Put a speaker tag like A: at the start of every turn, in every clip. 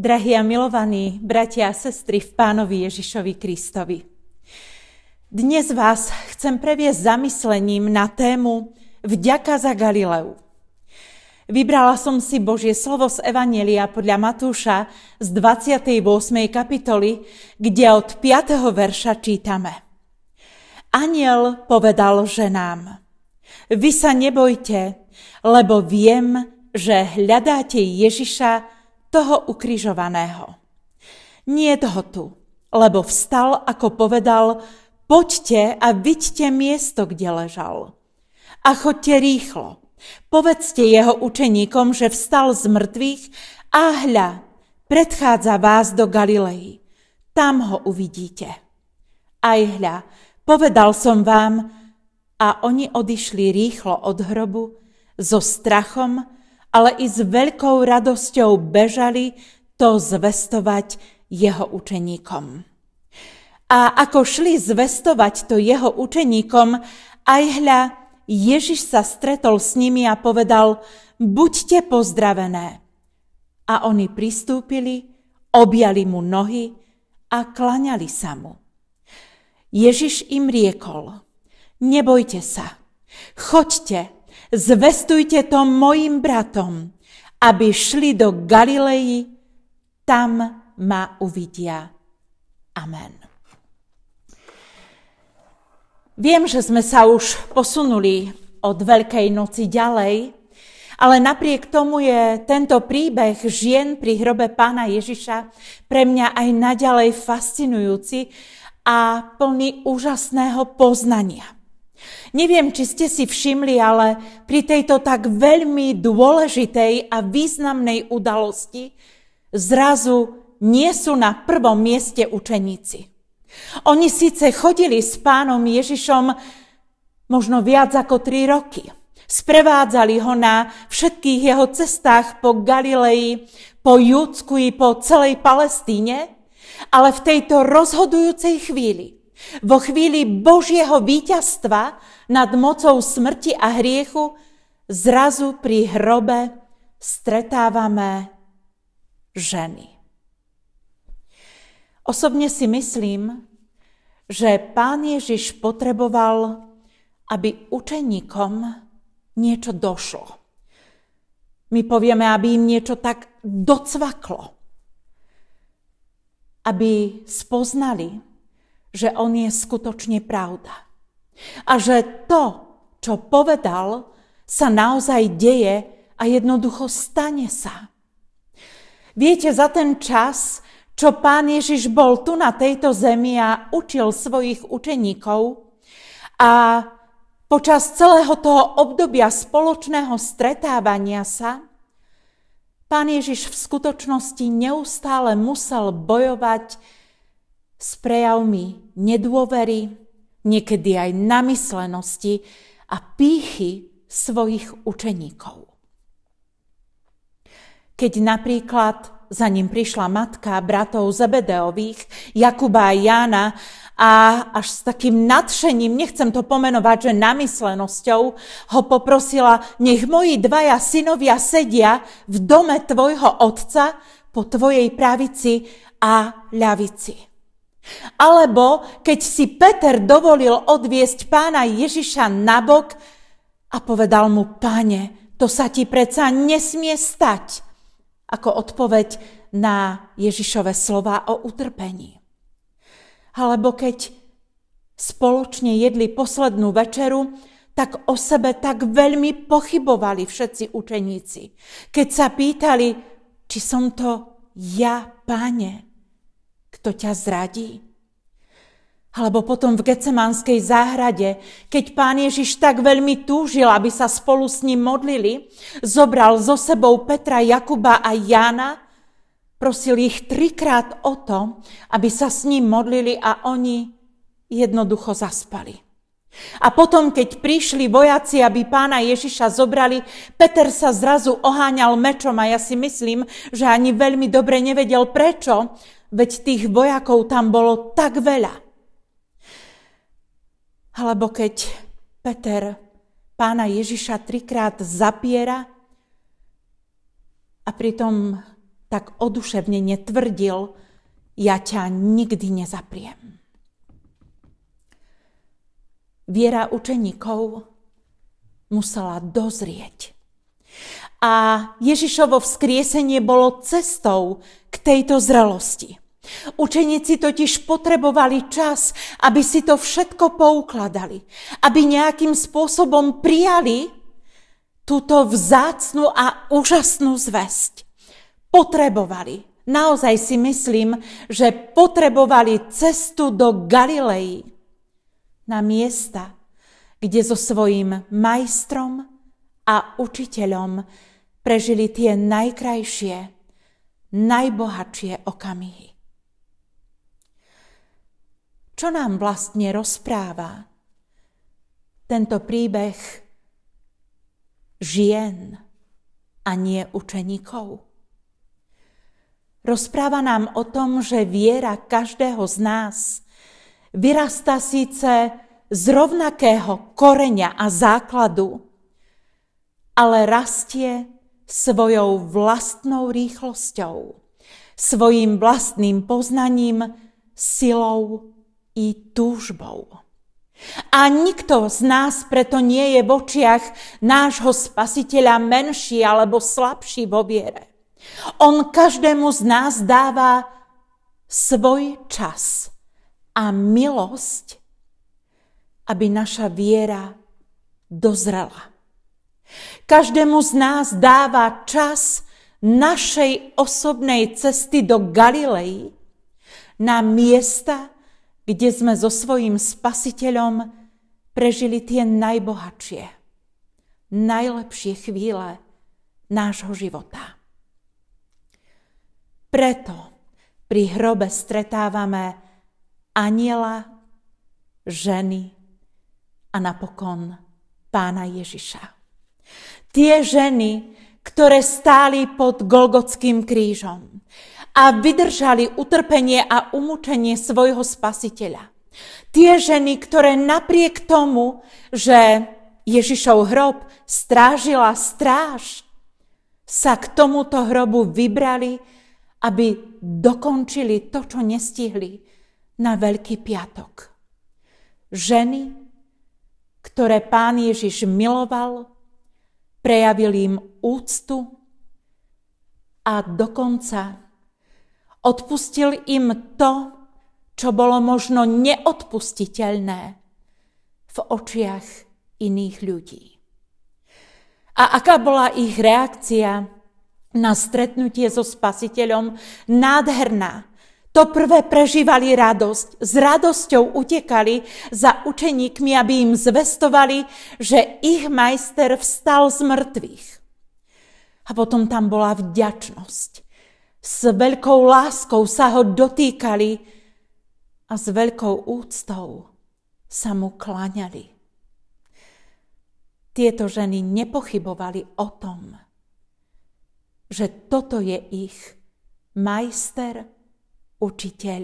A: Drahí a milovaní bratia a sestry v pánovi Ježišovi Kristovi. Dnes vás chcem previesť zamyslením na tému Vďaka za Galileu. Vybrala som si Božie slovo z Evanelia podľa Matúša z 28. kapitoly, kde od 5. verša čítame. Aniel povedal ženám, vy sa nebojte, lebo viem, že hľadáte Ježiša, toho ukrižovaného. Nie ho tu, lebo vstal, ako povedal, poďte a vidíte miesto, kde ležal. A chodte rýchlo. Povedzte jeho učeníkom, že vstal z mŕtvych a hľa, predchádza vás do Galilei. Tam ho uvidíte. Aj hľa, povedal som vám, a oni odišli rýchlo od hrobu so strachom, ale i s veľkou radosťou bežali to zvestovať jeho učeníkom. A ako šli zvestovať to jeho učeníkom, aj hľa Ježiš sa stretol s nimi a povedal, buďte pozdravené. A oni pristúpili, objali mu nohy a klaňali sa mu. Ježiš im riekol, nebojte sa, choďte, zvestujte to mojim bratom, aby šli do Galilei, tam ma uvidia. Amen. Viem, že sme sa už posunuli od Veľkej noci ďalej, ale napriek tomu je tento príbeh žien pri hrobe pána Ježiša pre mňa aj naďalej fascinujúci a plný úžasného poznania. Neviem, či ste si všimli, ale pri tejto tak veľmi dôležitej a významnej udalosti zrazu nie sú na prvom mieste učeníci. Oni síce chodili s pánom Ježišom možno viac ako tri roky. Sprevádzali ho na všetkých jeho cestách po Galilei, po Júdsku i po celej Palestíne, ale v tejto rozhodujúcej chvíli vo chvíli Božieho víťazstva nad mocou smrti a hriechu zrazu pri hrobe stretávame ženy. Osobne si myslím, že pán Ježiš potreboval, aby učeníkom niečo došlo. My povieme, aby im niečo tak docvaklo. Aby spoznali, že on je skutočne pravda. A že to, čo povedal, sa naozaj deje a jednoducho stane sa. Viete, za ten čas, čo pán Ježiš bol tu na tejto zemi a učil svojich učeníkov a počas celého toho obdobia spoločného stretávania sa, pán Ježiš v skutočnosti neustále musel bojovať s prejavmi nedôvery, niekedy aj namyslenosti a pýchy svojich učeníkov. Keď napríklad za ním prišla matka bratov Zebedeových, Jakuba a Jána a až s takým nadšením, nechcem to pomenovať, že namyslenosťou, ho poprosila, nech moji dvaja synovia sedia v dome tvojho otca po tvojej pravici a ľavici. Alebo keď si Peter dovolil odviesť pána Ježiša nabok a povedal mu, páne, to sa ti predsa nesmie stať, ako odpoveď na Ježišove slova o utrpení. Alebo keď spoločne jedli poslednú večeru, tak o sebe tak veľmi pochybovali všetci učeníci. Keď sa pýtali, či som to ja, páne, kto ťa zradí? Alebo potom v Gecemanskej záhrade, keď pán Ježiš tak veľmi túžil, aby sa spolu s ním modlili, zobral so sebou Petra, Jakuba a Jána, prosil ich trikrát o to, aby sa s ním modlili a oni jednoducho zaspali. A potom, keď prišli vojaci, aby pána Ježiša zobrali, Peter sa zrazu oháňal mečom a ja si myslím, že ani veľmi dobre nevedel prečo, veď tých vojakov tam bolo tak veľa. Alebo keď Peter pána Ježiša trikrát zapiera a pritom tak oduševne netvrdil, ja ťa nikdy nezapriem. Viera učeníkov musela dozrieť. A Ježišovo vzkriesenie bolo cestou k tejto zrelosti. Učeníci totiž potrebovali čas, aby si to všetko poukladali, aby nejakým spôsobom prijali túto vzácnu a úžasnú zväzť. Potrebovali, naozaj si myslím, že potrebovali cestu do Galilei na miesta, kde so svojím majstrom a učiteľom prežili tie najkrajšie, najbohatšie okamihy. Čo nám vlastne rozpráva tento príbeh žien a nie učeníkov? Rozpráva nám o tom, že viera každého z nás vyrastá síce z rovnakého koreňa a základu, ale rastie svojou vlastnou rýchlosťou, svojim vlastným poznaním, silou i túžbou. A nikto z nás preto nie je v očiach nášho spasiteľa menší alebo slabší vo viere. On každému z nás dáva svoj čas a milosť, aby naša viera dozrela. Každému z nás dáva čas našej osobnej cesty do Galilei na miesta, kde sme so svojím spasiteľom prežili tie najbohatšie, najlepšie chvíle nášho života. Preto pri hrobe stretávame aniela, ženy a napokon pána Ježiša. Tie ženy, ktoré stáli pod Golgotským krížom a vydržali utrpenie a umúčenie svojho spasiteľa. Tie ženy, ktoré napriek tomu, že Ježišov hrob strážila stráž, sa k tomuto hrobu vybrali aby dokončili to, čo nestihli na Veľký piatok. Ženy, ktoré pán Ježiš miloval, prejavil im úctu a dokonca odpustil im to, čo bolo možno neodpustiteľné v očiach iných ľudí. A aká bola ich reakcia na stretnutie so spasiteľom nádherná. To prvé prežívali radosť, s radosťou utekali za učeníkmi, aby im zvestovali, že ich majster vstal z mŕtvych. A potom tam bola vďačnosť. S veľkou láskou sa ho dotýkali a s veľkou úctou sa mu kláňali. Tieto ženy nepochybovali o tom, že toto je ich majster, učiteľ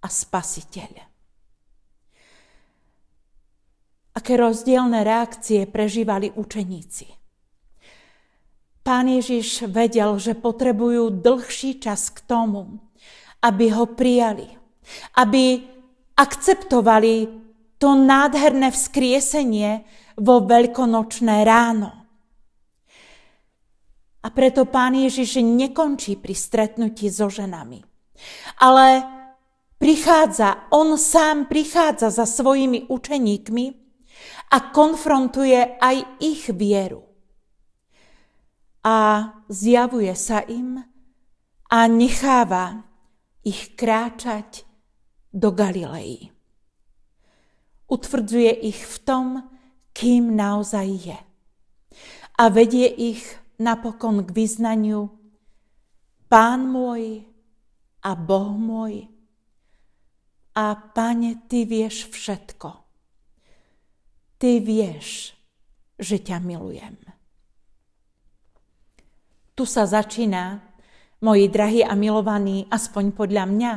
A: a spasiteľ. Aké rozdielne reakcie prežívali učeníci. Pán Ježiš vedel, že potrebujú dlhší čas k tomu, aby ho prijali, aby akceptovali to nádherné vzkriesenie vo veľkonočné ráno. A preto pán Ježiš nekončí pri stretnutí so ženami. Ale prichádza, on sám prichádza za svojimi učeníkmi a konfrontuje aj ich vieru. A zjavuje sa im a necháva ich kráčať do Galilei. Utvrdzuje ich v tom, kým naozaj je. A vedie ich napokon k vyznaniu Pán môj a Boh môj a Pane, Ty vieš všetko. Ty vieš, že ťa milujem. Tu sa začína, moji drahí a milovaní, aspoň podľa mňa,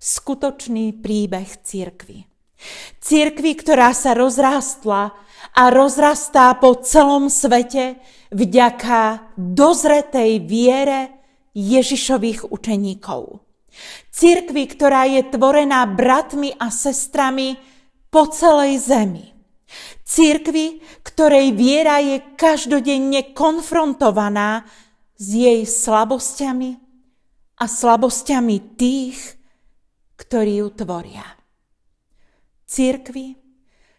A: skutočný príbeh církvy. Církvy, ktorá sa rozrástla a rozrastá po celom svete vďaka dozretej viere Ježišových učeníkov. Cirkvi, ktorá je tvorená bratmi a sestrami po celej zemi. Cirkvi, ktorej viera je každodenne konfrontovaná s jej slabosťami a slabosťami tých, ktorí ju tvoria. Cirkvi,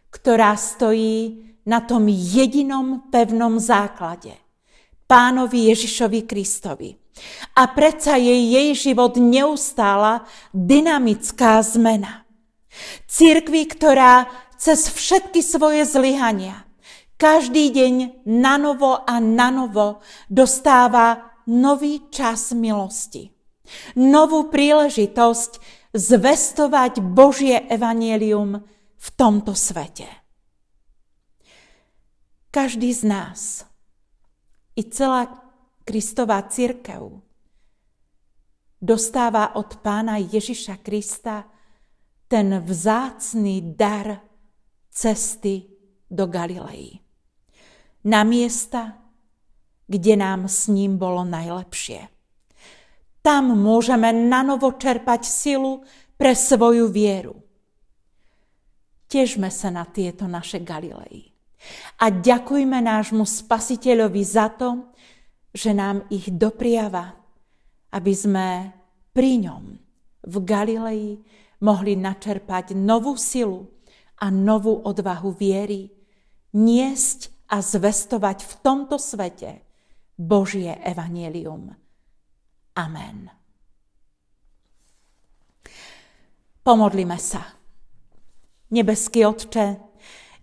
A: ktorá stojí na tom jedinom pevnom základe, pánovi Ježišovi Kristovi. A predsa je jej život neustála dynamická zmena. Cirkvi, ktorá cez všetky svoje zlyhania každý deň na novo a na novo dostáva nový čas milosti. Novú príležitosť zvestovať Božie evanielium v tomto svete. Každý z nás i celá Kristová církev dostáva od pána Ježiša Krista ten vzácný dar cesty do Galilei. Na miesta, kde nám s ním bolo najlepšie. Tam môžeme nanovo čerpať silu pre svoju vieru. Težme sa na tieto naše Galilei. A ďakujme nášmu spasiteľovi za to, že nám ich dopriava, aby sme pri ňom v Galilei mohli načerpať novú silu a novú odvahu viery, niesť a zvestovať v tomto svete Božie evanielium. Amen. Pomodlime sa. Nebeský Otče,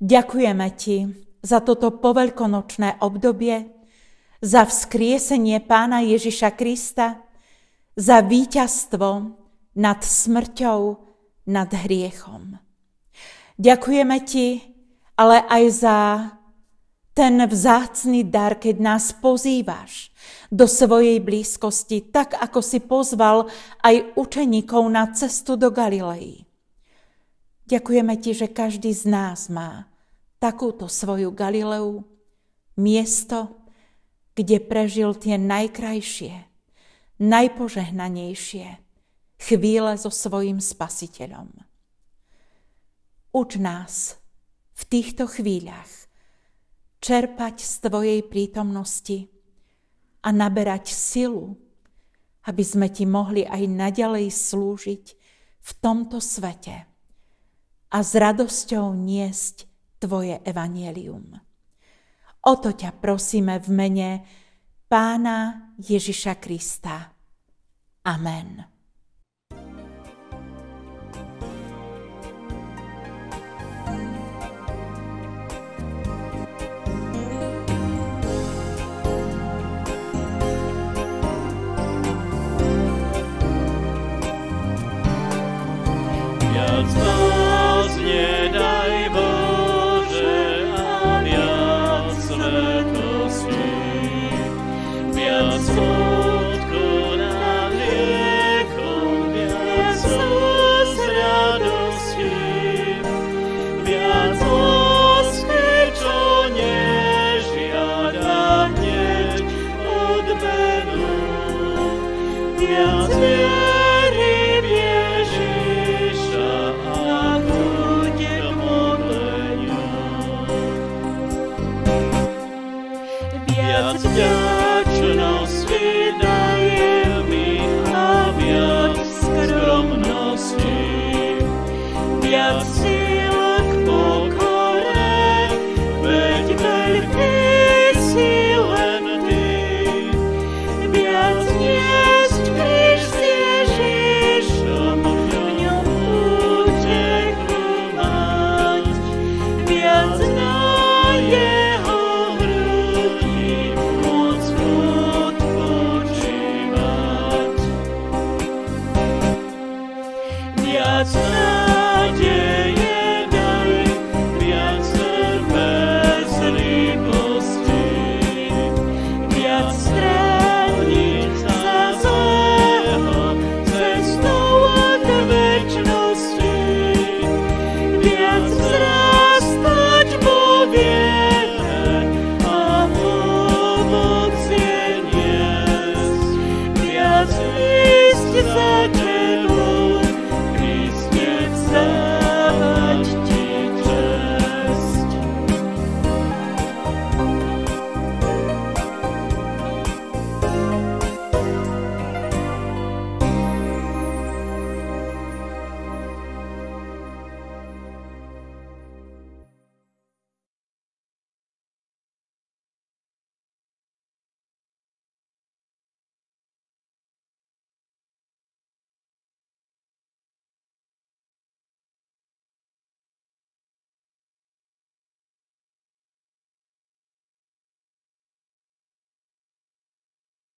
A: ďakujeme Ti za toto poveľkonočné obdobie, za vzkriesenie Pána Ježiša Krista, za víťazstvo nad smrťou, nad hriechom. Ďakujeme Ti ale aj za ten vzácný dar, keď nás pozývaš do svojej blízkosti, tak ako si pozval aj učeníkov na cestu do Galilei. Ďakujeme Ti, že každý z nás má takúto svoju Galileu, miesto, kde prežil tie najkrajšie, najpožehnanejšie chvíle so svojim spasiteľom. Uč nás v týchto chvíľach čerpať z Tvojej prítomnosti a naberať silu, aby sme Ti mohli aj naďalej slúžiť v tomto svete a s radosťou niesť Tvoje evanielium. O to ťa prosíme v mene Pána Ježiša Krista. Amen.
B: yeah.